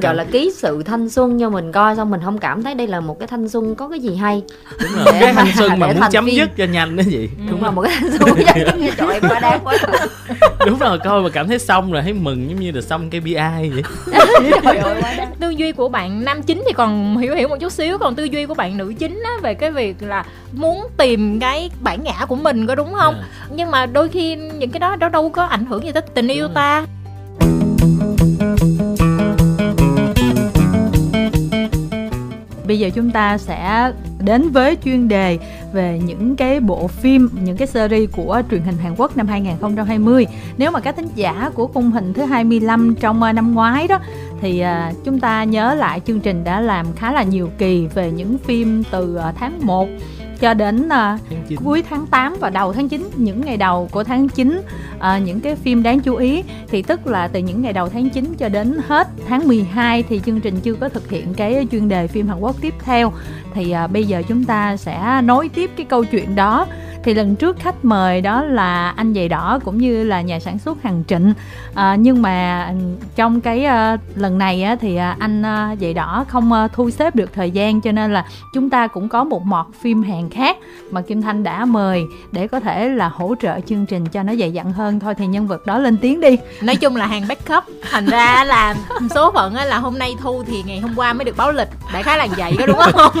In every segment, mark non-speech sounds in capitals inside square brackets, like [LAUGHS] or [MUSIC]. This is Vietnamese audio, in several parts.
gọi cảm là ký sự thanh xuân cho mình coi xong mình không cảm thấy đây là một cái thanh xuân có cái gì hay. Đúng rồi Để cái thanh [LAUGHS] xuân mà muốn chấm phim. dứt cho nhanh đó gì đúng là một cái thanh xuân [LAUGHS] giống như trời quá đáng quá. [LAUGHS] Đúng rồi coi mà cảm thấy xong rồi thấy mừng giống như là xong KPI vậy. Trời ơi quá đáng. Tư duy của bạn nam chính thì còn hiểu hiểu một chút xíu còn tư duy của bạn nữ chính á về cái việc là muốn tìm cái bản ngã của mình có đúng không? À. nhưng mà đôi khi những cái đó đó đâu có ảnh hưởng gì tới tình yêu Đúng rồi. ta Bây giờ chúng ta sẽ đến với chuyên đề về những cái bộ phim, những cái series của truyền hình Hàn Quốc năm 2020. Nếu mà các thính giả của khung hình thứ 25 trong ờ, năm ngoái đó thì ờ, chúng ta nhớ lại chương trình đã làm khá là nhiều kỳ về những phim từ ờ, tháng 1 cho đến Tháng chín. cuối tháng 8 và đầu tháng 9 những ngày đầu của tháng 9 à, những cái phim đáng chú ý. Thì tức là từ những ngày đầu tháng 9 cho đến hết tháng 12 thì chương trình chưa có thực hiện cái chuyên đề phim Hàn Quốc tiếp theo. Thì à, bây giờ chúng ta sẽ nối tiếp cái câu chuyện đó thì lần trước khách mời đó là anh giày đỏ cũng như là nhà sản xuất Hằng Trịnh. À, nhưng mà ừ, trong cái à, lần này á, thì à, anh à, giày đỏ không à, thu xếp được thời gian cho nên là chúng ta cũng có một mọt phim Hàn khác mà Kim Thanh đã mời để có thể là hỗ trợ chương trình cho nó dày dặn hơn. Thôi thì nhân vật đó lên tiếng đi. Nói chung là hàng backup. Thành ra là số phận á là hôm nay thu thì ngày hôm qua mới được báo lịch. Đại khái là vậy có đúng không?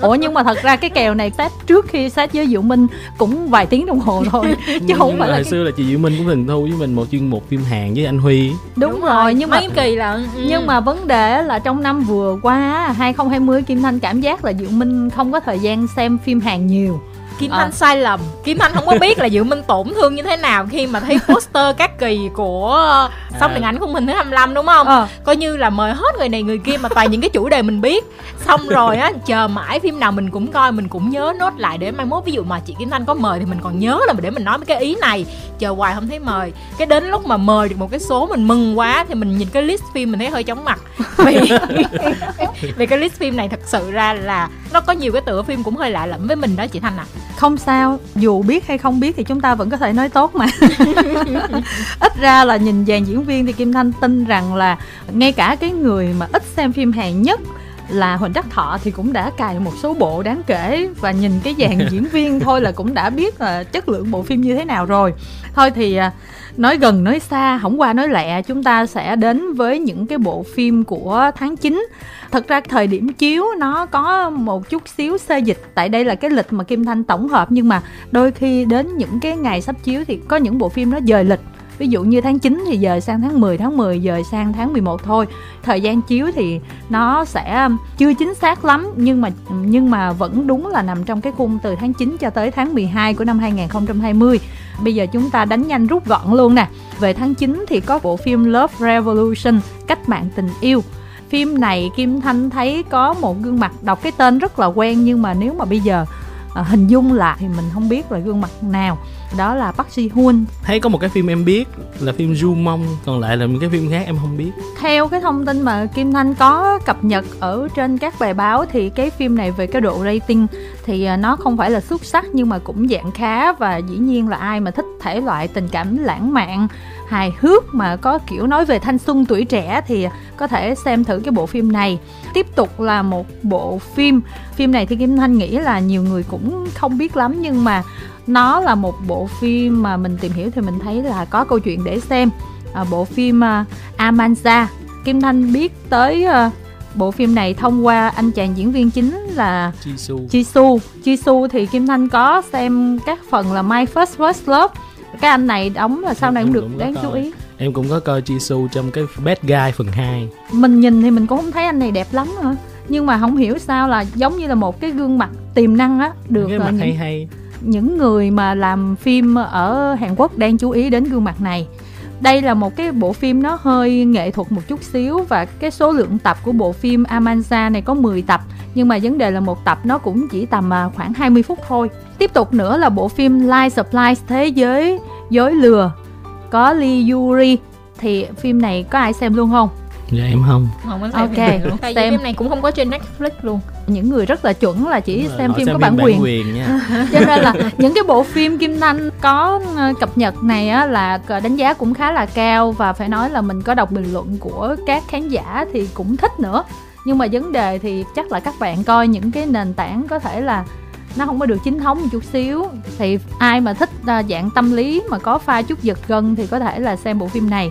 [LAUGHS] Ủa nhưng mà thật ra cái kèo này set trước khi set với Diệu Minh cũng vài tiếng đồng hồ thôi [LAUGHS] chứ không phải là hồi cái... xưa là chị Diệu Minh cũng từng thu với mình một chuyên một phim Hàn với anh Huy. Đúng, rồi nhưng mà mấy kỳ là ừ. nhưng mà vấn đề là trong năm vừa qua 2020 Kim Thanh cảm giác là Diệu Minh không có thời gian xem phim Hàn nhiều Kim Ờ. Thanh sai lầm. Kim Thanh không có biết là Diệu Minh tổn thương như thế nào khi mà thấy poster các kỳ của Xong À. điện ảnh khung hình thứ 25 đúng không? ờ. Coi như là mời hết người này người kia mà toàn những cái chủ đề mình biết. Xong rồi á, chờ mãi phim nào mình cũng coi Mình cũng nhớ nốt lại để mai mốt Ví dụ mà chị Kim Thanh có mời thì mình còn nhớ là để mình nói mấy cái ý này. Chờ hoài không thấy mời. Cái đến lúc mà mời được một cái số mình mừng quá Thì mình nhìn cái list phim mình thấy hơi chóng mặt. Vì, [LAUGHS] vì cái list phim này thật sự ra là Nó có nhiều cái tựa phim cũng hơi lạ lẫm với mình đó chị Thanh à không sao dù biết hay không biết thì chúng ta vẫn có thể nói tốt mà. [LAUGHS] Ít ra là nhìn dàn diễn viên thì Kim Thanh tin rằng là ngay cả cái người mà ít xem phim Hàn nhất là Huỳnh Đắc Thọ thì cũng đã cài một số bộ đáng kể và nhìn cái dàn [LAUGHS] diễn viên thôi là cũng đã biết là chất lượng bộ phim như thế nào rồi. Thôi thì à, nói gần, nói xa, không qua nói lẹ, chúng ta sẽ đến với những cái bộ phim của tháng 9 thật ra thời điểm chiếu nó có một chút xíu xê dịch, tại đây là cái lịch mà Kim Thanh tổng hợp, nhưng mà đôi khi đến những cái ngày sắp chiếu thì có những bộ phim nó dời lịch. Ví dụ như tháng 9 thì dời sang tháng 10 tháng 10 dời sang tháng 11 thôi. Thời gian chiếu thì nó sẽ chưa chính xác lắm, nhưng mà nhưng mà vẫn đúng là nằm trong cái khung từ tháng 9 cho tới tháng 12 của năm 2020 bây giờ chúng ta đánh nhanh rút gọn luôn nè. Về tháng 9 thì có bộ phim Love Revolution cách mạng tình yêu. Phim này Kim Thanh thấy có một gương mặt đọc cái tên rất là quen nhưng mà nếu mà bây giờ à, hình dung lại thì mình không biết là gương mặt nào đó là Park Ji Hoon thấy có một cái phim em biết là phim Du Mông còn lại là những cái phim khác em không biết. Theo cái thông tin mà Kim Thanh có cập nhật ở trên các bài báo thì cái phim này về cái độ rating thì à, nó không phải là xuất sắc nhưng mà cũng dạng khá và dĩ nhiên là ai mà thích thể loại tình cảm lãng mạn hài hước mà có kiểu nói về thanh xuân tuổi trẻ thì có thể xem thử cái bộ phim này. Tiếp tục là một bộ phim. Phim này thì Kim Thanh nghĩ là nhiều người cũng không biết lắm nhưng mà nó là một bộ phim mà mình tìm hiểu thì mình thấy là có câu chuyện để xem. À, bộ phim à, Amanza. Kim Thanh biết tới à, bộ phim này thông qua anh chàng diễn viên chính là Jisoo. Jisoo. Jisoo thì Kim Thanh có xem các phần là My First First Love. Cái anh này đóng là sau này cũng được đáng chú ý em cũng có coi Jisoo trong cái Bad Guy phần 2 mình nhìn thì mình cũng không thấy anh này đẹp lắm hả nhưng mà không hiểu sao là giống như là một cái gương mặt tiềm năng á được cái ờ, mặt những, hay hay. những người mà làm phim ở Hàn Quốc đang chú ý đến gương mặt này. Đây là một cái bộ phim nó hơi nghệ thuật một chút xíu và cái số lượng tập của bộ phim Amanza này có 10 tập. Nhưng mà vấn đề là một tập nó cũng chỉ tầm à, khoảng 20 phút thôi. Tiếp tục nữa là bộ phim Lies of Lies Thế giới dối lừa có Lee Yuri thì phim này có ai xem luôn không? Dạ em không. Không có xem Ok, phim này luôn. tại vì xem. phim này cũng không có trên Netflix luôn. Những người rất là chuẩn là chỉ Đúng rồi, xem phim có bản quyền. quyền nha. [LAUGHS] Cho nên là những cái bộ phim Kim Thanh có ờ, cập nhật này á là đánh giá cũng khá là cao và phải nói là mình có đọc bình luận của các khán giả thì cũng thích nữa. Nhưng mà vấn đề thì chắc là các bạn coi những cái nền tảng có thể là nó không có được chính thống một chút xíu. Thì ai mà thích à, dạng tâm lý mà có pha chút giật gân thì có thể là xem bộ phim này.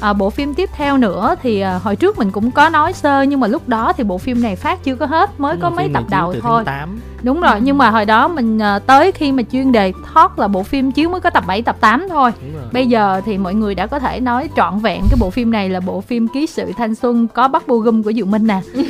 À, bộ phim tiếp theo nữa thì à, hồi trước mình cũng có nói sơ nhưng mà lúc đó thì bộ phim này phát chưa có hết mới có mấy tập đầu thôi. 8. Đúng rồi nhưng mà hồi đó mình à, tới khi mà chuyên đề thoát là bộ phim chiếu mới có tập 7 tập 8 thôi. Bây giờ thì mọi người đã có thể nói trọn vẹn cái bộ phim này là bộ phim ký sự thanh xuân có bắt bu gum của Diệu Minh nè. [LAUGHS]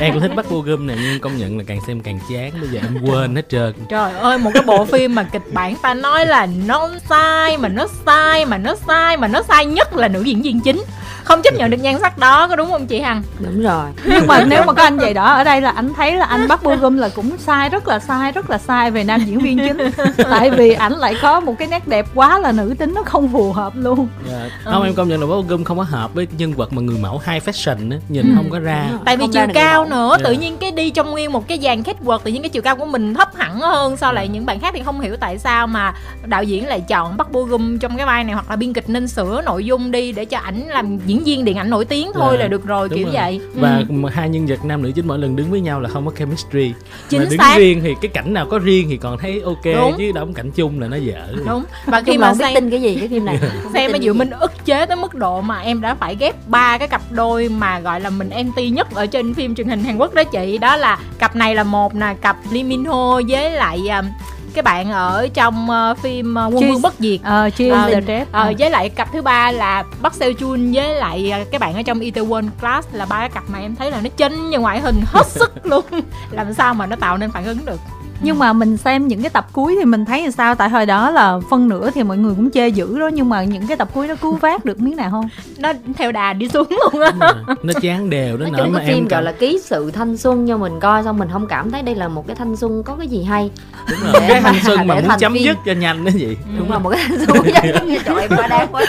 Em cũng thích bắt Gum này nhưng công nhận là càng xem càng chán. Bây giờ em quên hết trơn. Trời ơi một cái bộ phim mà kịch bản ta nói là nó sai mà nó sai mà nó sai mà nó sai nhất là nữ diễn viên chính không chấp nhận được nhan sắc đó có đúng không chị hằng? Đúng rồi. Nhưng mà nếu mà có anh vậy đó ở đây là anh thấy là anh bắt bu gum là cũng sai rất là sai rất là sai về nam diễn viên chính. [LAUGHS] Tại vì ảnh lại có một cái nét đẹp quá là nữ tính nó không phù hợp luôn. Dạ. không em công nhận là bắt Gum không có hợp với nhân vật mà người mẫu high fashion á nhìn Ừ. không có ra. Tại vì Không chiều cao nữa Dạ. tự nhiên cái đi trong nguyên một cái dàn khách quật tự nhiên cái chiều cao của mình thấp hẳn hơn so lại những bạn khác thì không hiểu tại sao mà đạo diễn lại chọn bắt bu gum trong cái vai này hoặc là biên kịch nên sửa nội dung đi để cho ảnh làm diễn viên điện ảnh nổi tiếng thôi Dạ, là được rồi kiểu rồi. vậy và Ừ. hai nhân vật nam nữ chính mỗi lần đứng với nhau là không có chemistry Chính mà đứng xác. riêng thì cái cảnh nào có riêng thì còn thấy ok Đúng. chứ đóng cảnh chung là nó dở đúng và khi mà xem tin cái gì cái phim này [LAUGHS] xem mà Diệu. Minh ức chế tới mức độ mà em đã phải ghép ba cái cặp đôi mà gọi là mình anti nhất ở trên phim truyền hình Hàn Quốc đó chị đó là cặp này là một nè cặp Lee Min Ho với lại um, cái bạn ở trong uh, phim uh, Quân Cheers. Vương Bất Diệt. ờ cheers Ờ, the Trap Ờ, với lại cặp thứ ba là Park Seo Joon với lại ờ, cái bạn ở trong Itaewon Class là ba cái cặp mà em thấy là nó chênh như ngoại hình hết [LAUGHS] sức luôn. Làm sao mà nó tạo nên phản ứng được nhưng mà mình xem những cái tập cuối thì mình thấy là sao? Tại hồi đó là phân nửa thì mọi người cũng chê dữ đó nhưng mà những cái tập cuối nó cứu vác được miếng nào không? Nó theo đà đi xuống luôn á. Rồi. nó chán đều nổi chung mà cái phim em gọi cảm là ký sự thanh xuân nhưng mình coi xong mình không cảm thấy đây là một cái thanh xuân có cái gì hay. Đúng rồi. Cái thanh xuân mà muốn chấm phim. dứt cho nhanh đó gì đúng là một cái thanh xuân giống như trời em quá [LAUGHS] đáng quá.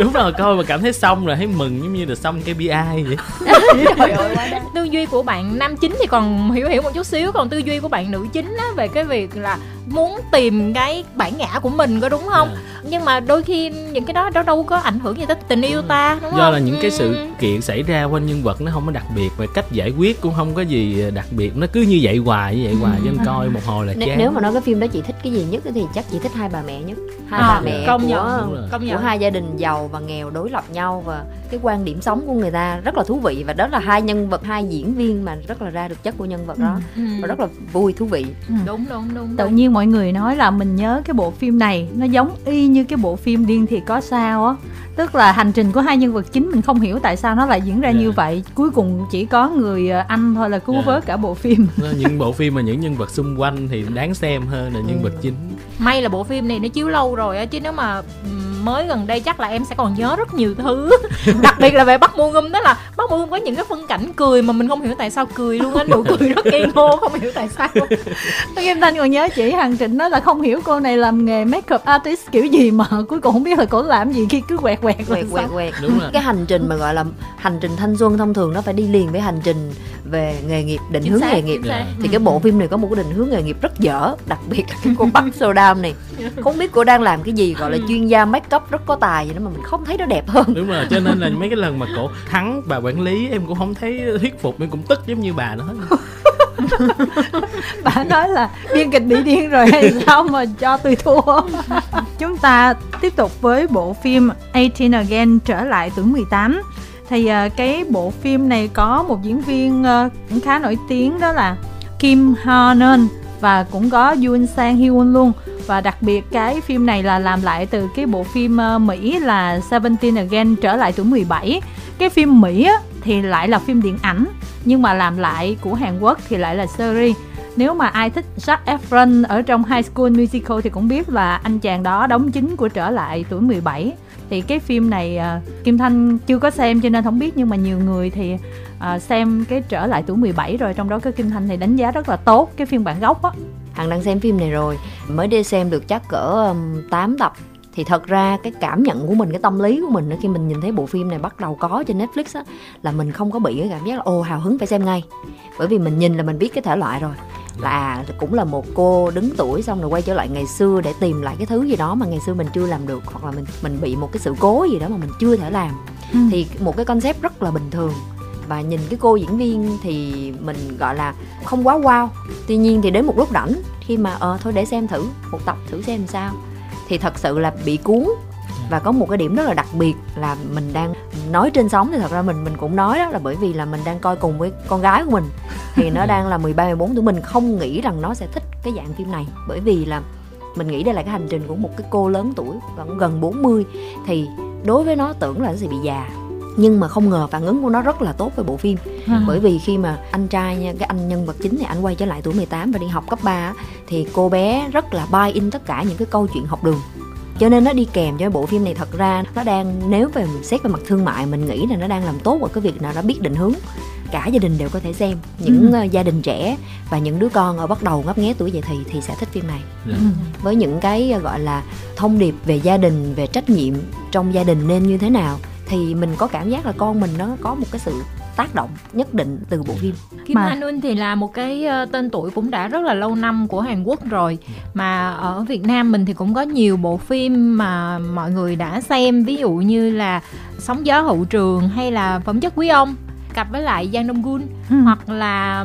Đúng rồi coi mà cảm thấy xong rồi thấy mừng giống như là xong KPI vậy. [LAUGHS] Trời ơi tư duy của bạn nam chính thì còn hiểu hiểu một chút xíu còn tư duy của bạn nữ chính á về cái việc là muốn tìm cái bản ngã của mình có đúng không? Nhưng mà đôi khi những cái đó đó đâu có ảnh hưởng gì tới tình yêu ta đúng do không? là những cái Ừ. sự kiện xảy ra quanh nhân vật nó không có đặc biệt và cách giải quyết cũng không có gì đặc biệt. Nó cứ như vậy hoài như vậy hoài cho nên coi một hồi là nếu, chán. nếu mà nói cái phim đó chị thích cái gì nhất thì chắc chị thích hai bà mẹ nhất. Hai À, bà mẹ công của, nhận, công của hai gia đình giàu và nghèo đối lập nhau và cái quan điểm sống của người ta rất là thú vị và đó là hai nhân vật hai diễn viên mà rất là ra được chất của nhân vật đó Ừ. và rất là vui thú vị. Đúng đúng đúng, tự nhiên mọi người nói là mình nhớ cái bộ phim này nó giống y như cái bộ phim điên thì có sao á. Tức là hành trình của hai nhân vật chính mình không hiểu tại sao nó lại diễn ra Dạ. như vậy. Cuối cùng chỉ có người ờ, anh thôi là cứu Dạ. vớt cả bộ phim. Những bộ phim mà những nhân vật xung quanh thì đáng xem hơn là nhân vật chính. May là bộ phim này nó chiếu lâu rồi á chứ nếu mà mới gần đây chắc là em sẽ còn nhớ rất nhiều thứ. [LAUGHS] Đặc biệt là về bắc mu gum đó là bắc mu gum có những cái phân cảnh cười mà mình không hiểu tại sao cười luôn á. Nụ cười rất ngây ngô không hiểu tại sao. [LAUGHS] Kim Thanh còn nhớ chị Hằng Trịnh nói là không hiểu cô này làm nghề makeup artist kiểu gì mà cuối cùng không biết là cô làm gì khi cứ quẹt quẹt quẹt quẹt quẹt. Đúng rồi. Cái hành trình mà gọi là hành trình thanh xuân thông thường nó phải đi liền với hành trình về nghề nghiệp định Chính hướng xác, nghề nghiệp. xác. thì cái bộ phim này có một cái định hướng nghề nghiệp rất dở đặc biệt là cái cô Bắc Sodam này. [LAUGHS] Không biết cô đang làm cái gì gọi là chuyên gia make up rất có tài vậy đó mà mình không thấy nó đẹp hơn. Đúng rồi cho nên là mấy cái lần mà cổ thắng bà quản lý em cũng không thấy thuyết phục em cũng tức giống như bà nói [LAUGHS] bà nói là biên kịch bị điên rồi hay sao mà cho tôi thua? [LAUGHS] Chúng ta tiếp tục với bộ phim 18 Again trở lại tuổi 18 thì à, cái bộ phim này có một diễn viên à, cũng khá nổi tiếng đó là Kim Ha Neun và cũng có Yoon Sang Hyun luôn và đặc biệt cái phim này là làm lại từ cái bộ phim ờ, Mỹ là 17 Again trở lại tuổi 17 cái phim Mỹ á, thì lại là phim điện ảnh nhưng mà làm lại của Hàn Quốc thì lại là series. Nếu mà ai thích Zac Efron ở trong High School Musical thì cũng biết là anh chàng đó đóng chính của trở lại tuổi 17 thì cái phim này ờ, Kim Thanh chưa có xem cho nên không biết nhưng mà nhiều người thì ờ, xem cái trở lại tuổi 17 rồi trong đó cái Kim Thanh thì đánh giá rất là tốt cái phiên bản gốc á hằng đang xem phim này rồi. Mới đi xem được chắc cỡ um, 8 tập. Thì thật ra cái cảm nhận của mình cái tâm lý của mình khi mình nhìn thấy bộ phim này bắt đầu có trên Netflix á là mình không có bị cái cảm giác là ô hào hứng phải xem ngay. Bởi vì mình nhìn là mình biết cái thể loại rồi. Là cũng là một cô đứng tuổi xong rồi quay trở lại ngày xưa để tìm lại cái thứ gì đó mà ngày xưa mình chưa làm được hoặc là mình mình bị một cái sự cố gì đó mà mình chưa thể làm. Ừ. thì một cái concept rất là bình thường và nhìn cái cô diễn viên thì mình, gọi là, không quá wow. Tuy nhiên thì đến một lúc rảnh, khi mà ờ thôi để xem thử, một tập thử xem sao, thì thật sự là bị cuốn. Và có một cái điểm rất là đặc biệt là mình đang nói trên sóng thì thật ra mình mình cũng nói đó, là bởi vì là mình đang coi cùng với con gái của mình. Thì nó đang là 13 14 tuổi. Mình không nghĩ rằng nó sẽ thích cái dạng phim này, bởi vì là mình nghĩ đây là cái hành trình của một cái cô lớn tuổi vẫn gần 40 thì đối với nó tưởng là nó sẽ bị già nhưng mà không ngờ phản ứng của nó rất là tốt với bộ phim À. bởi vì khi mà anh trai nha cái anh nhân vật chính này anh quay trở lại tuổi 18 và đi học cấp 3 á, thì cô bé rất là buy in tất cả những cái câu chuyện học đường cho nên nó đi kèm cho bộ phim này thật ra nó đang nếu về mình xét về mặt thương mại mình nghĩ là nó đang làm tốt ở cái việc nào nó biết định hướng cả gia đình đều có thể xem những Ừ. ờ, gia đình trẻ và những đứa con ở bắt đầu ngấp nghé tuổi dậy thì thì sẽ thích phim này Dạ. Ừ. với những cái ờ, gọi là thông điệp về gia đình về trách nhiệm trong gia đình nên như thế nào thì mình có cảm giác là con mình nó có một cái sự tác động nhất định từ bộ phim. Kim Mà- Han Un thì là một cái ờ, tên tuổi cũng đã rất là lâu năm của Hàn Quốc rồi. Mà ở Việt Nam mình thì cũng có nhiều bộ phim mà mọi người đã xem ví dụ như là Sóng gió hậu trường hay là Phẩm chất quý ông cặp với lại Giang Dong Gun. Ừ. hoặc là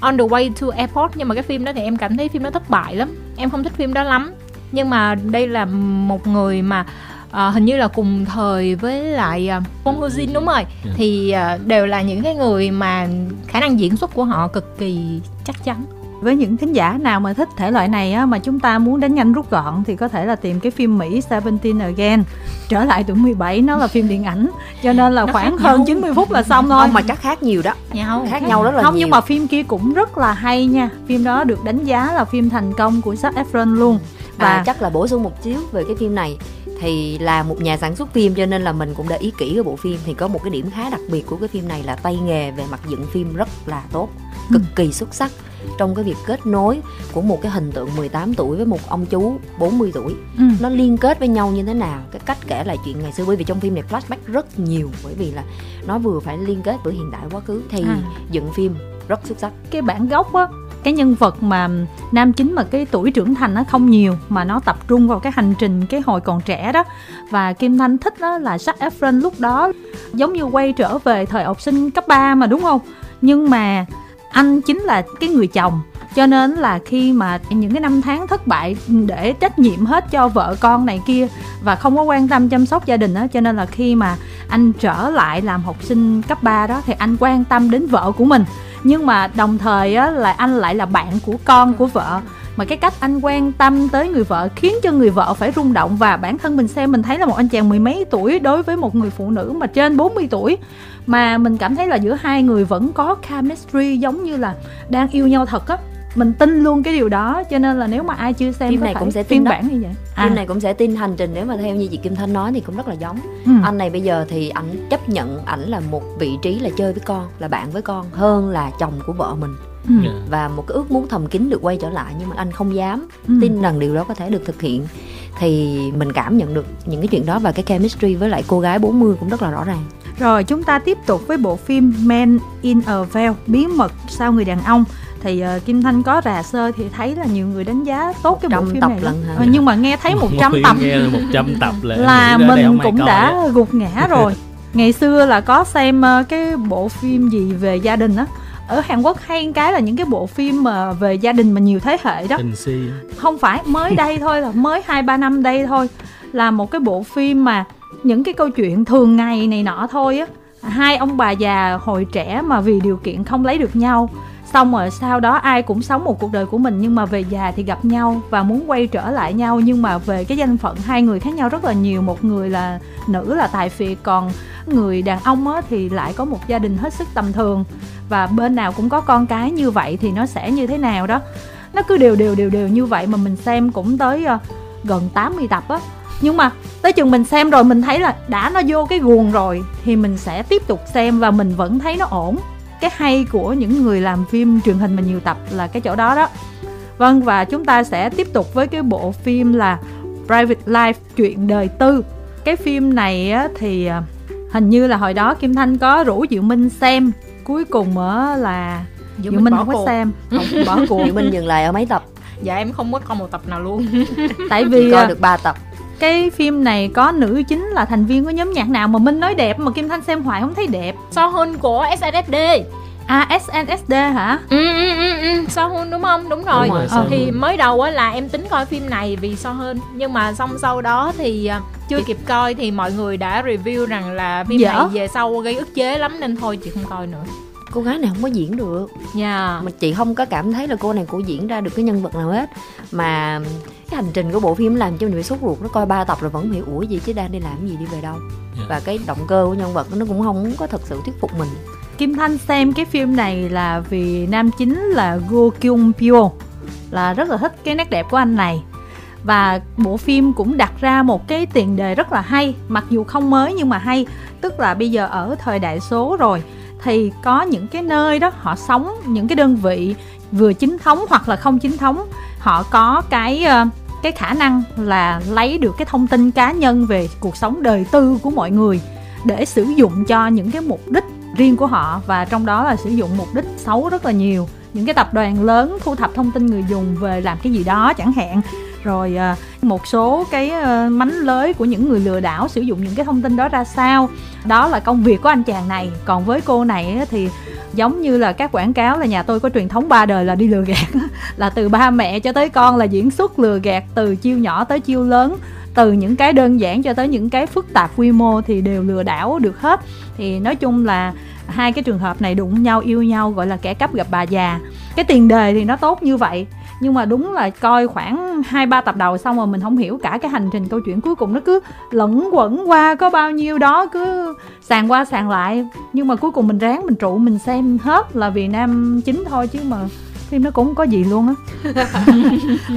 On the Way to Airport nhưng mà cái phim đó thì em cảm thấy phim đó thất bại lắm. Em không thích phim đó lắm. Nhưng mà đây là một người mà ờ, hình như là cùng thời với lại Bong Ho Jin đúng rồi. Dạ. thì ờ, đều là những cái người mà khả năng diễn xuất của họ cực kỳ chắc chắn. Với những thính giả nào mà thích thể loại này á, mà chúng ta muốn đánh nhanh rút gọn thì có thể là tìm cái phim Mỹ Seventeen Again. Trở lại tuổi 17 nó là phim điện ảnh. Cho nên là Nó khoảng hơn nhau. 90 phút là xong thôi. Không mà chắc khác nhiều đó. Nhau. Khác nhau rất là không nhiều. nhưng mà phim kia cũng rất là hay nha. Phim đó được đánh giá là phim thành công của Zac Efron luôn. Và và chắc là bổ sung một xíu về cái phim này thì là một nhà sản xuất phim cho nên là mình cũng đã ý kỹ cái bộ phim. Thì có một cái điểm khá đặc biệt của cái phim này là tay nghề về mặt dựng phim rất là tốt cực kỳ xuất sắc. Trong cái việc kết nối của một cái hình tượng 18 tuổi với một ông chú 40 tuổi ừ. nó liên kết với nhau như thế nào? Cái cách kể lại chuyện ngày xưa bởi vì trong phim này flashback rất nhiều bởi vì là nó vừa phải liên kết với hiện đại quá khứ. Thì À. dựng phim rất xuất sắc. Cái bản gốc á cái nhân vật mà nam chính mà cái tuổi trưởng thành nó không nhiều, mà nó tập trung vào cái hành trình cái hồi còn trẻ đó. Và Kim Thanh thích đó là Zac Efron lúc đó giống như quay trở về thời học sinh cấp 3 mà, đúng không? Nhưng mà anh chính là cái người chồng, cho nên là khi mà những cái năm tháng thất bại để trách nhiệm hết cho vợ con này kia và không có quan tâm chăm sóc gia đình đó cho nên là khi mà anh trở lại làm học sinh cấp 3 đó thì anh quan tâm đến vợ của mình nhưng mà đồng thời á, là anh lại là bạn của con của vợ. Mà cái cách anh quan tâm tới người vợ khiến cho người vợ phải rung động và bản thân mình xem mình thấy là một anh chàng mười mấy tuổi đối với một người phụ nữ mà trên 40 tuổi. Mà mình cảm thấy là giữa hai người vẫn có chemistry giống như là đang yêu nhau thật á mình tin luôn cái điều đó cho nên là nếu mà ai chưa xem Phim này cũng sẽ phiên tin đó. bản như vậy phim này cũng sẽ tin hành trình nếu mà theo như chị Kim Thanh nói thì cũng rất là giống ừ. anh này bây giờ thì ảnh chấp nhận ảnh là một vị trí là chơi với con là bạn với con hơn là chồng của vợ mình ừ. Dạ. và một cái ước muốn thầm kín được quay trở lại nhưng mà anh không dám Ừ. tin rằng điều đó có thể được thực hiện thì mình cảm nhận được những cái chuyện đó và cái chemistry với lại cô gái 40 cũng rất là rõ ràng Rồi chúng ta tiếp tục với bộ phim Man in a Veil bí mật sau người đàn ông thì uh, Kim Thanh có rà sơ thì thấy là nhiều người đánh giá tốt cái bộ 100 phim tập này lận hả? Ờ, nhưng mà nghe thấy 100 Mỗi tập. nghe là 100 tập là, là mình cũng đã á. gục ngã rồi. [LAUGHS] Ngày xưa là có xem ờ, cái bộ phim gì về gia đình á. Ở Hàn Quốc hay cái là những cái bộ phim mà về gia đình mà nhiều thế hệ đó. Tình si. Không phải mới đây [LAUGHS] thôi là mới hai ba năm đây thôi là một cái bộ phim mà những cái câu chuyện thường ngày này nọ thôi á. Hai ông bà già hồi trẻ mà vì điều kiện không lấy được nhau xong rồi sau đó ai cũng sống một cuộc đời của mình nhưng mà về già thì gặp nhau và muốn quay trở lại nhau. Nhưng mà về cái danh phận hai người khác nhau rất là nhiều. Một người là nữ là tài phiệt còn người đàn ông á, thì lại có một gia đình hết sức tầm thường. Và bên nào cũng có con cái như vậy thì nó sẽ như thế nào đó. Nó cứ đều đều đều đều như vậy mà mình xem cũng tới ờ, gần 80 tập á. Nhưng mà tới chừng mình xem rồi mình thấy là đã nó vô cái guồng rồi thì mình sẽ tiếp tục xem và mình vẫn thấy nó ổn cái hay của những người làm phim truyền hình mà nhiều tập là cái chỗ đó đó. Vâng và chúng ta sẽ tiếp tục với cái bộ phim là Private Life chuyện đời tư. Cái phim này á, thì à, hình như là hồi đó Kim Thanh có rủ Diệu Minh xem. Cuối cùng á là Diệu, Diệu Minh không có xem. [LAUGHS] Không bỏ cuộc. Diệu Minh dừng lại ở mấy tập. Dạ em không có coi một tập nào luôn. Tại vì Chỉ coi được 3 tập cái phim này có nữ chính là thành viên của nhóm nhạc nào mà Minh nói đẹp mà Kim Thanh xem hoài không thấy đẹp So Hun của SNSD À SNSD hả? Ừ ừ ừ ừ So Hun đúng không? Đúng rồi. Đúng rồi ờ, thì mới đầu á là em tính coi phim này vì So Hun nhưng mà xong sau đó thì à, chưa kịp coi thì mọi người đã review rằng là phim Dở. này về sau gây ức chế lắm nên thôi chị không coi nữa cô gái này không có diễn được yeah. mà chị không có cảm thấy là cô này cô diễn ra được cái nhân vật nào hết mà cái hành trình của bộ phim làm cho mình bị sốt ruột nó coi ba tập rồi vẫn không hiểu ủa gì chứ đang đi làm gì đi về đâu? Yeah. và cái động cơ của nhân vật nó cũng không có thật sự thuyết phục mình. Kim Thanh xem cái phim này là vì nam chính là Go Kyung Pyo là rất là thích cái nét đẹp của anh này. Và bộ phim cũng đặt ra một cái tiền đề rất là hay mặc dù không mới nhưng mà hay. Tức là bây giờ ở thời đại số rồi thì có những cái nơi đó họ sống những cái đơn vị vừa chính thống hoặc là không chính thống họ có cái ờ, cái khả năng là lấy được cái thông tin cá nhân về cuộc sống đời tư của mọi người để sử dụng cho những cái mục đích riêng của họ. Và trong đó là sử dụng mục đích xấu rất là nhiều. Những cái tập đoàn lớn thu thập thông tin người dùng về làm cái gì đó chẳng hạn. Rồi ờ, một số cái ờ, mánh lới của những người lừa đảo sử dụng những cái thông tin đó ra sao. Đó là công việc của anh chàng này. Còn với cô này thì giống như là các quảng cáo là nhà tôi có truyền thống ba đời là đi lừa gạt, [LAUGHS] là từ ba mẹ cho tới con, là diễn xuất lừa gạt từ chiêu nhỏ tới chiêu lớn, từ những cái đơn giản cho tới những cái phức tạp quy mô thì đều lừa đảo được hết. Thì nói chung là hai cái trường hợp này đụng nhau, yêu nhau, gọi là kẻ cắp gặp bà già. Cái tiền đề thì nó tốt như vậy nhưng mà đúng là coi khoảng hai, ba tập đầu xong rồi mình không hiểu cả cái hành trình câu chuyện cuối cùng nó cứ lẫn quẩn qua, có bao nhiêu đó cứ sàn qua sàn lại. Nhưng mà cuối cùng mình ráng mình trụ, mình xem hết là vì nam chính thôi chứ mà phim nó cũng không có gì luôn á. [LAUGHS]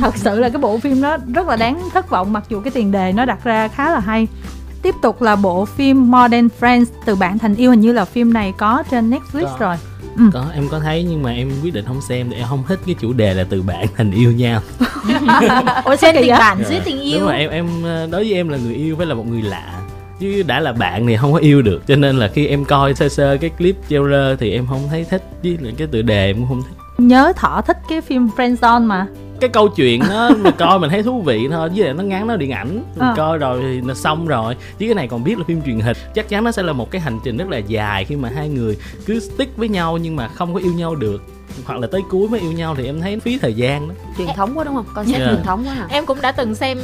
Thật sự là cái bộ phim nó rất là đáng thất vọng, mặc dù cái tiền đề nó đặt ra khá là hay tiếp tục là bộ phim Modern Friends từ bạn thành yêu. Hình như là phim này có trên Netflix có. rồi. Ừ. có em có thấy nhưng mà em quyết định không xem để em không thích cái chủ đề là từ bạn thành yêu nhau [LAUGHS] ủa trên tình bạn dưới tình yêu. đúng rồi em em ờ, đối với em là người yêu phải là một người lạ. Chứ đã là bạn thì không có yêu được cho nên là khi em coi sơ sơ cái clip trailer thì em không thấy thích. Với cái tựa đề em cũng không thích. Nhớ thọ thích cái phim Friendzone mà cái câu chuyện nó [LAUGHS] mình coi mình thấy thú vị thôi với lại nó ngắn nó điện ảnh mình à. coi rồi thì nó xong rồi. Chứ cái này còn biết là phim truyền hình chắc chắn nó sẽ là một cái hành trình rất là dài khi mà hai người cứ stick với nhau nhưng mà không có yêu nhau được. Hoặc là tới cuối mới yêu nhau thì em thấy phí thời gian đó. Truyền thống quá đúng không? Con yeah. truyền thống quá hả? Em cũng đã từng xem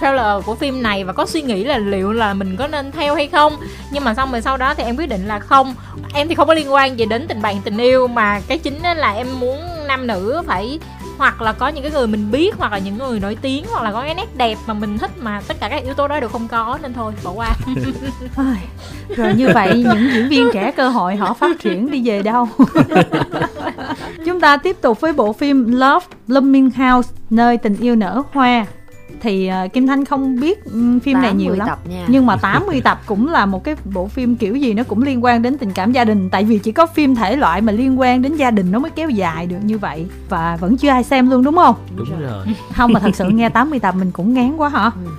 trailer của phim này và có suy nghĩ là liệu là mình có nên theo hay không. Nhưng mà xong rồi sau đó thì em quyết định là không. Em thì không có liên quan gì đến tình bạn tình yêu mà cái chính là em muốn nam nữ phải hoặc là có những cái người mình biết, hoặc là những người nổi tiếng, hoặc là có cái nét đẹp mà mình thích mà tất cả các yếu tố đó đều không có, nên thôi, bỏ qua. [LAUGHS] Rồi như vậy những diễn viên trẻ cơ hội họ phát triển đi về đâu? [LAUGHS] Chúng ta tiếp tục với bộ phim Love Blooming House, nơi tình yêu nở hoa thì uh, Kim Thanh không biết um, phim này nhiều lắm. tập nha. nhưng mà 80 tập cũng là một cái bộ phim kiểu gì nó cũng liên quan đến tình cảm gia đình. Tại vì chỉ có phim thể loại mà liên quan đến gia đình nó mới kéo dài được như vậy. Và vẫn chưa ai xem luôn đúng không? Đúng rồi. [LAUGHS] không mà thật sự nghe 80 tập mình cũng ngán quá hả? Ừ.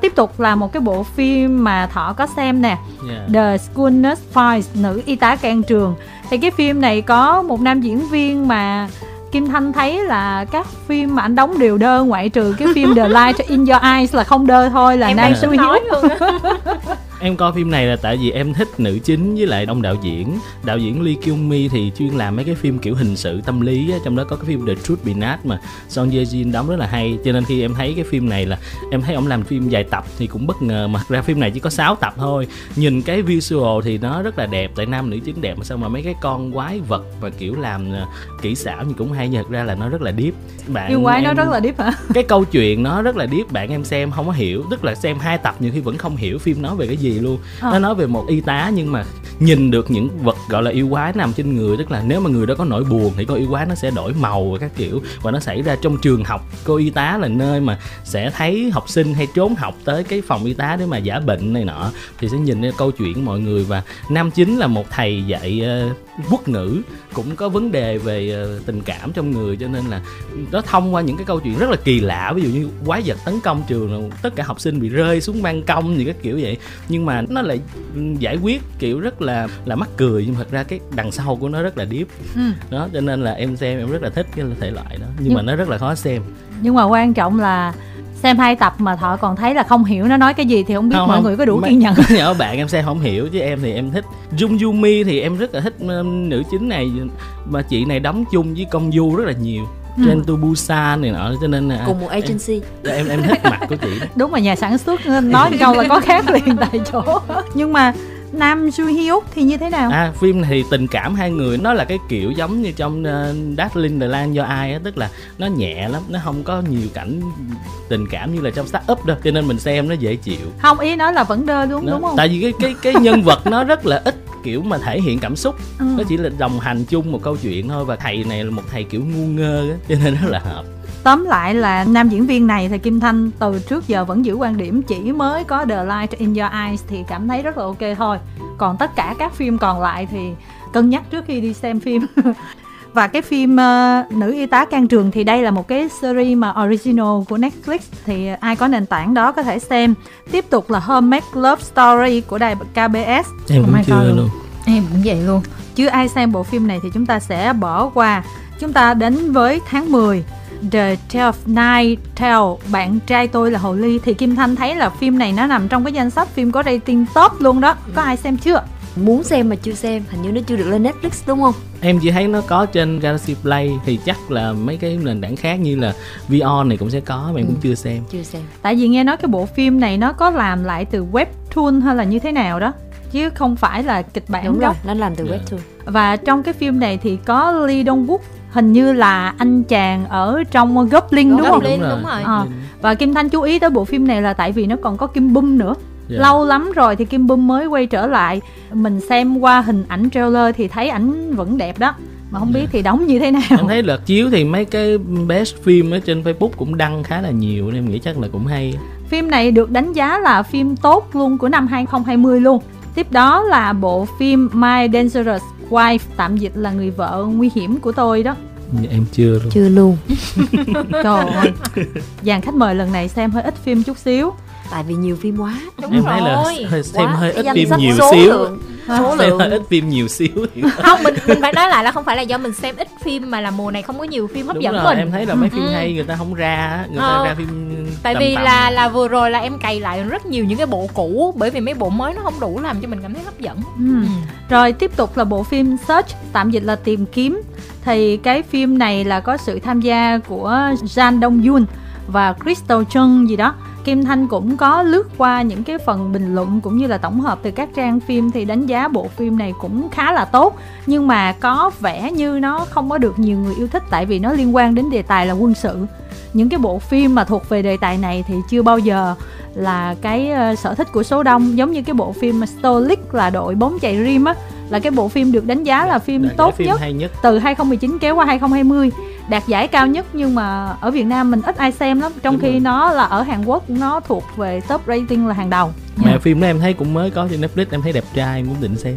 tiếp tục là một cái bộ phim mà thọ có xem nè. Yeah. The School Nurse Files nữ y tá can trường. Thì cái phim này có một nam diễn viên mà Kim Thanh thấy là các phim mà anh đóng đều đơ ngoại trừ cái phim The Light in Your Eyes là không đơ thôi là Nam Sư Hiếu [LAUGHS] em coi phim này là tại vì em thích nữ chính với lại ông đạo diễn. Đạo diễn Lee Kyung Mi thì chuyên làm mấy cái phim kiểu hình sự tâm lý á, trong đó có cái phim The Truth Be Not mà Son Ye Jin đóng rất là hay. Cho nên khi em thấy cái phim này là em thấy ông làm phim dài tập thì cũng bất ngờ mà [LAUGHS] ra phim này chỉ có 6 tập thôi. Nhìn cái visual thì nó rất là đẹp tại nam nữ chính đẹp mà sao mà mấy cái con quái vật và kiểu làm ờ, kỹ xảo thì cũng hay nhật ra là nó rất là deep. Bạn yêu quái em, nó rất là deep hả? [LAUGHS] Cái câu chuyện nó rất là deep bạn em xem không có hiểu. Tức là xem hai tập nhiều khi vẫn không hiểu phim nói về cái gì luôn. À. nó nói về một y tá nhưng mà nhìn được những vật gọi là yêu quái nằm trên người tức là nếu mà người đó có nỗi buồn thì con yêu quái nó sẽ đổi màu và các kiểu. Và nó xảy ra trong trường học cô y tá là nơi mà sẽ thấy học sinh hay trốn học tới cái phòng y tá để mà giả bệnh này nọ. Thì sẽ nhìn câu chuyện mọi người và nam chính là một thầy dạy uh, quốc ngữ cũng có vấn đề về ờ, tình cảm trong người cho nên là nó thông qua những cái câu chuyện rất là kỳ lạ ví dụ như quái vật tấn công trường tất cả học sinh bị rơi xuống ban công gì cái kiểu vậy. Nhưng mà nó lại giải quyết kiểu rất là là mắc cười nhưng thật ra cái đằng sau của nó rất là deep Ừ. đó cho nên là em xem em rất là thích cái thể loại đó nhưng Nhưng- mà nó rất là khó xem. Nhưng mà quan trọng là xem hai tập mà thọ còn thấy là không hiểu nó nói cái gì thì không biết Không, mọi không. người có đủ kiên nhẫn [LAUGHS] nhỏ bạn em xem không hiểu chứ em thì em thích Jung Yumi thì em rất là thích um, nữ chính này mà chị này đóng chung với công du rất là nhiều Ừ. Train to Busan này nọ cho nên là cùng một agency em em, em thích mặt của chị đó. đúng mà nhà sản xuất nói một câu là có khác liền tại chỗ [LAUGHS] nhưng mà nam Ju Hyuk thì như thế nào? À phim thì tình cảm hai người nó là cái kiểu giống như trong uh, Darling the Land do ai á tức là nó nhẹ lắm nó không có nhiều cảnh tình cảm như là trong start up đâu cho nên mình xem nó dễ chịu. Không ý nói là vẫn đơ đúng đúng không? tại vì cái cái cái nhân vật nó rất là ít kiểu mà thể hiện cảm xúc. Ừ. nó chỉ là đồng hành chung một câu chuyện thôi và thầy này là một thầy kiểu ngu ngơ cho nên rất là hợp. Tóm lại là nam diễn viên này thì Kim Thanh từ trước giờ vẫn giữ quan điểm chỉ mới có The Light in Your Eyes thì cảm thấy rất là ok thôi. Còn tất cả các phim còn lại thì cân nhắc trước khi đi xem phim [LAUGHS] và cái phim ờ, nữ y tá can trường thì đây là một cái series mà original của Netflix. Thì ai có nền tảng đó có thể xem. Tiếp tục là Homemade Love Story của đài KBS em cũng chưa luôn. luôn. Em cũng vậy luôn. Chứ ai xem bộ phim này thì chúng ta sẽ bỏ qua. Chúng ta đến với tháng 10 The Twelfth Night Tale Bạn trai tôi là Hồ Ly. Thì Kim Thanh thấy là phim này nó nằm trong cái danh sách phim có rating top luôn đó. Có ai xem chưa? Muốn xem mà chưa xem hình như nó chưa được lên Netflix đúng không em chỉ thấy nó có trên Galaxy Play thì chắc là mấy cái nền tảng khác như là VR này cũng sẽ có mà em cũng Ừ. chưa xem chưa xem Tại vì nghe nói cái bộ phim này nó có làm lại từ webtoon hay là như thế nào đó Chứ không phải là kịch bản đúng rồi gốc nó làm từ Dạ. webtoon Và trong cái phim này thì có Lee Dong Wook Hình như là anh chàng ở trong Goblin đúng không? Goblin, đúng rồi. Ờ. Và Kim Thanh chú ý tới bộ phim này là tại vì nó còn có Kim Bum nữa Dạ. Lâu lắm rồi thì Kim Bum mới quay trở lại. Mình xem qua hình ảnh trailer thì thấy ảnh vẫn đẹp đó. Mà không biết thì đóng như thế nào. Em thấy đợt chiếu thì mấy cái best phim ở trên Facebook cũng đăng khá là nhiều nên em nghĩ chắc là cũng hay. Phim này được đánh giá là phim tốt luôn của năm 2020 luôn. Tiếp đó là bộ phim My Dangerous Wife Tạm dịch là người vợ nguy hiểm của tôi đó. Dạ, em chưa luôn. Chưa luôn. [LAUGHS] Trời ơi. [LAUGHS] Dàn khách mời lần này xem hơi ít phim chút xíu tại vì nhiều phim quá đúng em rồi thấy là hơi, [LAUGHS] xem Quá, hơi ít danh phim sách nhiều số xíu lượng, số xem lượng hơi ít phim nhiều xíu thì [LAUGHS] không mình mình phải nói lại là không phải là do mình xem ít phim mà là mùa này không có nhiều phim hấp đúng dẫn rồi mình em thấy là mấy phim Ừ. hay người ta không ra người ta Ờ. ra phim tại tầm vì tầm. là là vừa rồi là em cày lại rất nhiều những cái bộ cũ bởi vì mấy bộ mới nó không đủ làm cho mình cảm thấy hấp dẫn ừ. Ừ. Rồi tiếp tục là bộ phim Search Tạm dịch là tìm kiếm Thì cái phim này là có sự tham gia của Jan Dong Yoon Và Crystal Chung gì đó Kim Thanh cũng có lướt qua những cái phần bình luận cũng như là tổng hợp từ các trang phim thì đánh giá bộ phim này cũng khá là tốt. Nhưng mà có vẻ như nó không có được nhiều người yêu thích tại vì nó liên quan đến đề tài là quân sự. Những cái bộ phim mà thuộc về đề tài này thì chưa bao giờ là cái ờ, sở thích của số đông. Giống như cái bộ phim Stolik là đội bóng chạy rim á là cái bộ phim được đánh giá là phim cái tốt phim nhất nhất. từ 2019 kéo qua 2020 đạt giải cao nhất nhưng mà ở Việt Nam mình ít ai xem lắm trong Đúng khi rồi. nó là ở Hàn Quốc nó thuộc về top rating là hàng đầu mà phim đó em thấy cũng mới có trên Netflix em thấy đẹp trai em cũng định xem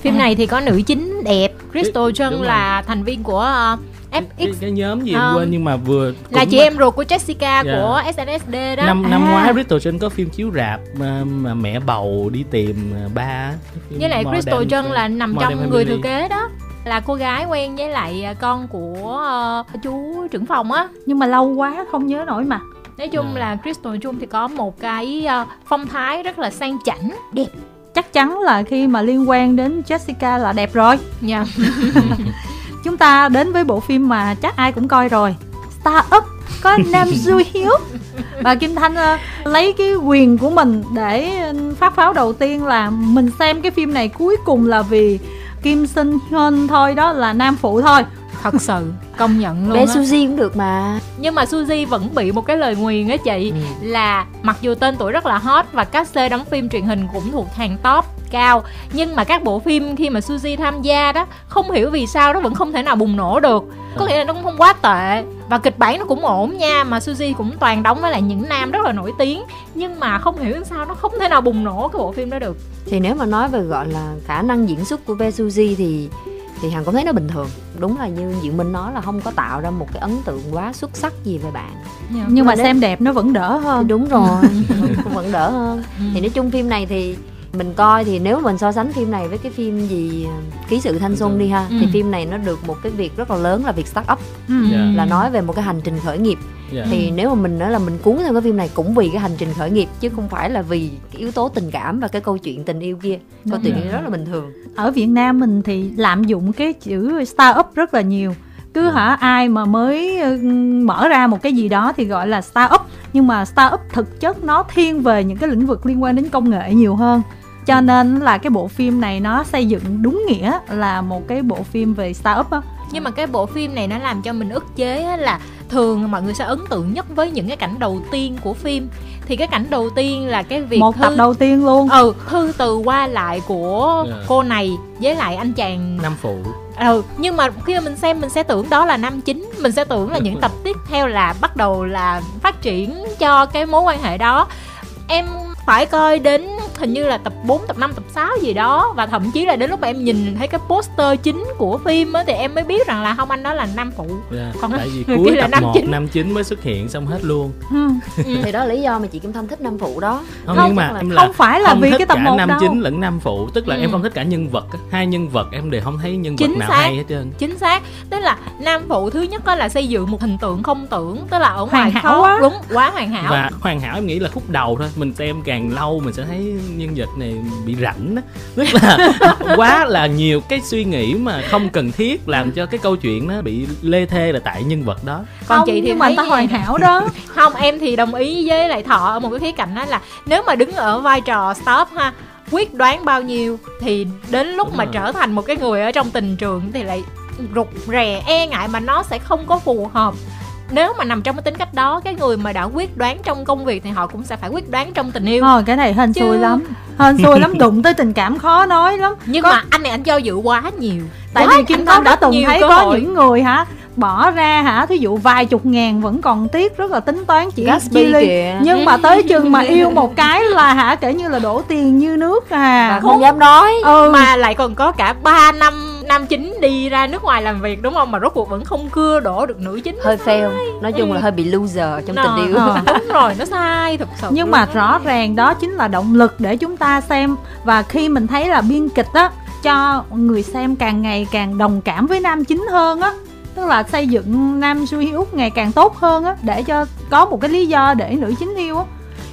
phim À. này thì có nữ chính đẹp Crystal rồi. là thành viên của uh, cái, FX cái nhóm gì em Ờ. quên nhưng mà vừa là chị em ruột của Jessica Dạ. của SNSD đó năm năm À. ngoái Bristol Chân có phim chiếu rạp mà, mà mẹ bầu đi tìm ba với lại Modern Crystal Chung Family- là nằm Modern trong người Family. thừa kế đó là cô gái quen với lại à, con của ờ, chú trưởng phòng á. Nhưng mà lâu quá không nhớ nổi mà. Nói chung Dạ. là Crystal Chung thì có một cái ờ, phong thái rất là sang chảnh. Đẹp. Chắc chắn là khi mà liên quan đến Jessica là đẹp rồi. Nha [LAUGHS] chúng ta đến với bộ phim mà chắc ai cũng coi rồi. Star Up có Nam [LAUGHS] Du Hiếu. Và Kim Thanh ờ, lấy cái quyền của mình để ờ, phát pháo đầu tiên là mình xem cái phim này cuối cùng là vì Kim Sinh Hyun thôi đó là nam phụ thôi. Thật sự công nhận luôn bé á Suzy cũng được mà. Nhưng mà Suzy vẫn bị một cái lời nguyền á chị Ừ. là mặc dù tên tuổi rất là hot và các xê đóng phim truyền hình cũng thuộc hàng top cao nhưng mà các bộ phim khi mà Suzy tham gia đó không hiểu vì sao nó vẫn không thể nào bùng nổ được. Có nghĩa là nó cũng không quá tệ và kịch bản nó cũng ổn nha mà Suzy cũng toàn đóng với lại những nam rất là nổi tiếng. Nhưng mà không hiểu sao nó không thể nào bùng nổ cái bộ phim đó được. Thì nếu mà nói về gọi là khả năng diễn xuất của bé Suzy thì thì hằng cũng thấy nó bình thường. Đúng là như diệu minh nói là không có tạo ra một cái ấn tượng quá xuất sắc gì về bạn. Nhưng mà Mà xem đẹp nó vẫn đỡ thì hơn. Đúng rồi [LAUGHS] [LAUGHS] vẫn đỡ hơn. Thì nói chung phim này thì mình coi thì nếu mình so sánh phim này với cái phim gì ký sự thanh xuân đi ha Ừ. thì phim này nó được một cái việc rất là lớn là việc start up. Ừ. Dạ. là nói về một cái hành trình khởi nghiệp. Dạ. thì nếu mà mình nói là mình cuốn theo cái phim này cũng vì cái hành trình khởi nghiệp chứ không phải là vì cái yếu tố tình cảm và cái câu chuyện tình yêu kia. Câu Đúng chuyện này rất là bình thường. Ở Việt Nam mình thì lạm dụng cái chữ start up rất là nhiều. Cứ hả ai mà mới ừ, mở ra một cái gì đó thì gọi là start up. Nhưng mà start up thực chất nó thiên về những cái lĩnh vực liên quan đến công nghệ nhiều hơn cho nên là cái bộ phim này nó xây dựng đúng nghĩa là một cái bộ phim về start up á. Nhưng mà cái bộ phim này nó làm cho mình ức chế á là thường mọi người sẽ ấn tượng nhất với những cái cảnh đầu tiên của phim. Thì cái cảnh đầu tiên là cái việc một thư tập đầu tiên luôn. Ừ thư từ qua lại của Dạ. cô này với lại anh chàng năm phụ. Ừ nhưng mà khi mà mình xem mình sẽ tưởng đó là năm chính mình sẽ tưởng là những tập tiếp theo là bắt đầu là phát triển cho cái mối quan hệ đó. Em phải coi đến hình như là tập 4, tập 5, tập 6 gì đó và thậm chí là đến lúc mà em nhìn thấy cái poster chính của phim á thì em mới biết rằng là không anh đó là nam phụ Dạ. Còn tại vì [LAUGHS] cuối tập năm 1, chín. năm 9 mới xuất hiện xong hết luôn ừ. thì đó là lý do mà chị Kim Thanh thích năm phụ đó không, Không, nhưng mà em là không phải là không vì cái tập một nam đâu chính lẫn nam phụ tức là Ừ. em không thích cả nhân vật á. hai nhân vật em đều không thấy nhân vật Chính nào xác. hay hết trơn chính xác tức là nam phụ thứ nhất đó là xây dựng một hình tượng không tưởng tức là ở ngoài Hoàn hảo khó- quá. đúng quá hoàn hảo và hoàn hảo em nghĩ là khúc đầu thôi mình xem càng lâu mình sẽ thấy nhân vật này bị rảnh á. Tức là [LAUGHS] quá là nhiều cái suy nghĩ mà không cần thiết làm cho cái câu chuyện nó bị lê thê là tại nhân vật đó. Còn Không, chị thì nhưng mà ta hoàn hảo đó. [LAUGHS] Không em thì đồng ý với lại thọ ở một cái khía cạnh đó là nếu mà đứng ở vai trò stop ha quyết đoán bao nhiêu thì đến lúc Đúng mà rồi. trở thành một cái người ở trong tình trường thì lại rụt rè e ngại mà nó sẽ không có phù hợp nếu mà nằm trong cái tính cách đó cái người mà đã quyết đoán trong công việc thì họ cũng sẽ phải quyết đoán trong tình yêu. Thôi cái này hên Chứ- xui lắm. Hên xui lắm [LAUGHS] đụng tới tình cảm khó nói lắm. Nhưng Có- mà anh này anh do dự quá nhiều. Tại Quá, vì Kim Thanh đã từng thấy có hội. những người hả Bỏ ra hả Thí dụ vài chục ngàn vẫn còn tiếc Rất là tính toán chỉ chi ly kìa. Nhưng mà tới [LAUGHS] chừng mà yêu một cái là hả Kể như là đổ tiền như nước à. Không dám nói. Ừ. Mà lại còn có cả 3 năm nam chính đi ra nước ngoài làm việc đúng không? Mà rốt cuộc vẫn không cưa đổ được nữ chính. Hơi fail. nói chung là hơi bị loser trong Nó- tình yêu. ờ. đúng rồi nó sai thật sự. Nhưng mà á. rõ ràng đó chính là động lực để chúng ta xem. Và khi mình thấy là biên kịch á Cho người xem càng ngày càng đồng cảm với nam chính hơn á Tức là xây dựng nam Suy Hiếu ngày càng tốt hơn á Để cho có một cái lý do để nữ chính yêu á.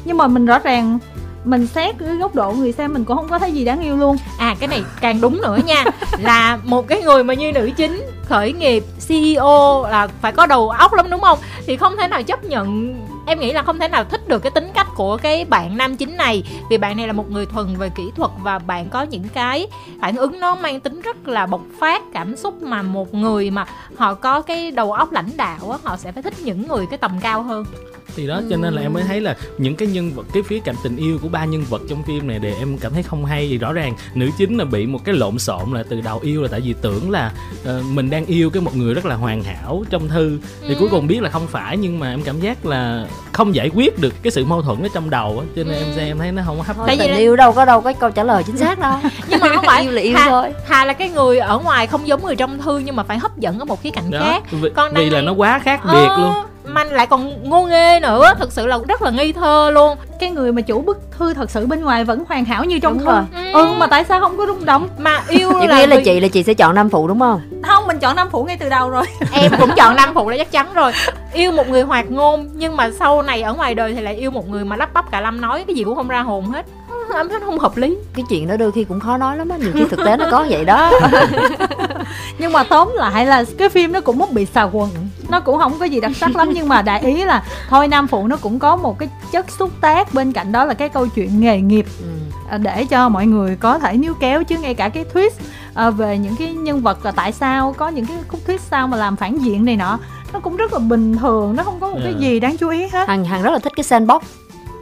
Nhưng mà mình rõ ràng mình xét cái góc độ người xem mình cũng không có thấy gì đáng yêu luôn. À cái này càng đúng nữa nha. [LAUGHS] Là một cái người mà như nữ chính khởi nghiệp CEO là phải có đầu óc lắm đúng không? Thì không thể nào chấp nhận em nghĩ là không thể nào thích được cái tính cách của cái bạn nam chính này. Vì bạn này là một người thuần về kỹ thuật và bạn có những cái phản ứng nó mang tính rất là bộc phát cảm xúc mà một người mà họ có cái đầu óc lãnh đạo á họ sẽ phải thích những người cái tầm cao hơn thì đó cho nên là em mới thấy là những cái nhân vật cái phía cạnh tình yêu của ba nhân vật trong phim này để em cảm thấy không hay. Thì rõ ràng nữ chính là bị một cái lộn xộn là từ đầu yêu là tại vì tưởng là ờ, mình đang yêu cái một người rất là hoàn hảo trong thư. Thì Ừ. cuối cùng biết là không phải nhưng mà em cảm giác là không giải quyết được cái sự mâu thuẫn ở trong đầu á. Cho nên Ừ. em xem em thấy nó không hấp dẫn. tình yêu đâu có đâu có câu trả lời chính xác đâu. [LAUGHS] Nhưng mà không [LAUGHS] phải. Yêu là yêu Hà- thôi. Hà là cái người ở ngoài không giống người trong thư nhưng mà phải hấp dẫn ở một khía cạnh đó khác. vì, Con vì là nó quá khác biệt Ờ, luôn mà lại còn ngô nghê nữa thực sự là rất là nghi thơ luôn. Cái người mà chủ bức thư thật sự bên ngoài vẫn hoàn hảo như trong Đúng thư ừ mà tại sao không có rung động? Mà yêu vậy là, nghĩa là chị là chị sẽ chọn nam phụ đúng không? Không mình chọn nam phụ ngay từ đầu rồi. [LAUGHS] Em cũng chọn nam phụ là chắc chắn rồi. Yêu một người hoạt ngôn nhưng mà sau này ở ngoài đời thì lại yêu một người mà lắp bắp cả lâm nói cái gì cũng không ra hồn hết. Em thấy không hợp lý. Cái chuyện đó đôi khi cũng khó nói lắm á nhiều khi thực tế nó có vậy đó. [LAUGHS] Nhưng mà tóm lại là cái phim nó cũng mất bị xà quần nó cũng không có gì đặc sắc lắm nhưng mà đại ý là thôi nam phụ nó cũng có một cái chất xúc tác bên cạnh đó là cái câu chuyện nghề nghiệp ừ. à, để cho mọi người có thể níu kéo chứ ngay cả cái twist à, về những cái nhân vật là tại sao có những cái khúc twist sao mà làm phản diện này nọ nó cũng rất là bình thường nó không có một cái Yeah. gì đáng chú ý hết hằng hằng rất là thích cái sandbox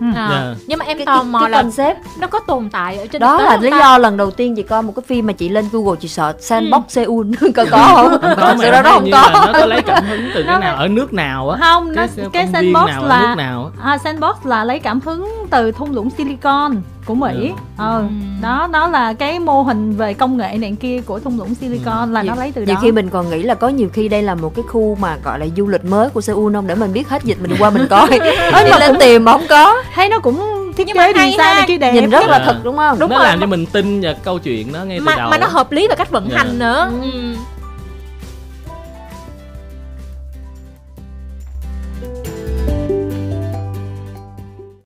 à, Dạ. nhưng mà em cái, tò cái, mò cái là concept nó có tồn tại ở trên đó là lý ta? do lần đầu tiên chị coi một cái phim mà chị lên google chị search sandbox Ừ. seoul. [LAUGHS] Có có không? Không có mà sự đó nó không như có. là nó có lấy cảm hứng từ Nó- cái nào ở nước nào á. Không nó cái, cái công viên sandbox nào ở là nước nào à, sandbox là lấy cảm hứng từ thung lũng silicon của Mỹ. Ờ, Ừm. đó đó là cái mô hình về công nghệ này kia của thung lũng Silicon là nó lấy từ nhiều đó. khi mình còn nghĩ là có nhiều khi đây là một cái khu mà gọi là du lịch mới của Seoul không để mình biết hết dịch mình qua mình coi [LAUGHS] đi lên tìm mà không có thấy nó cũng thiết Nhưng mà kế hay design ha. này kia đẹp. nhìn rất là Dạ. thật đúng không Đúng nó rồi. làm cho mình tin vào câu chuyện đó ngay từ mà đầu mà nó hợp lý về cách vận Dạ. hành nữa Ừ. ừ.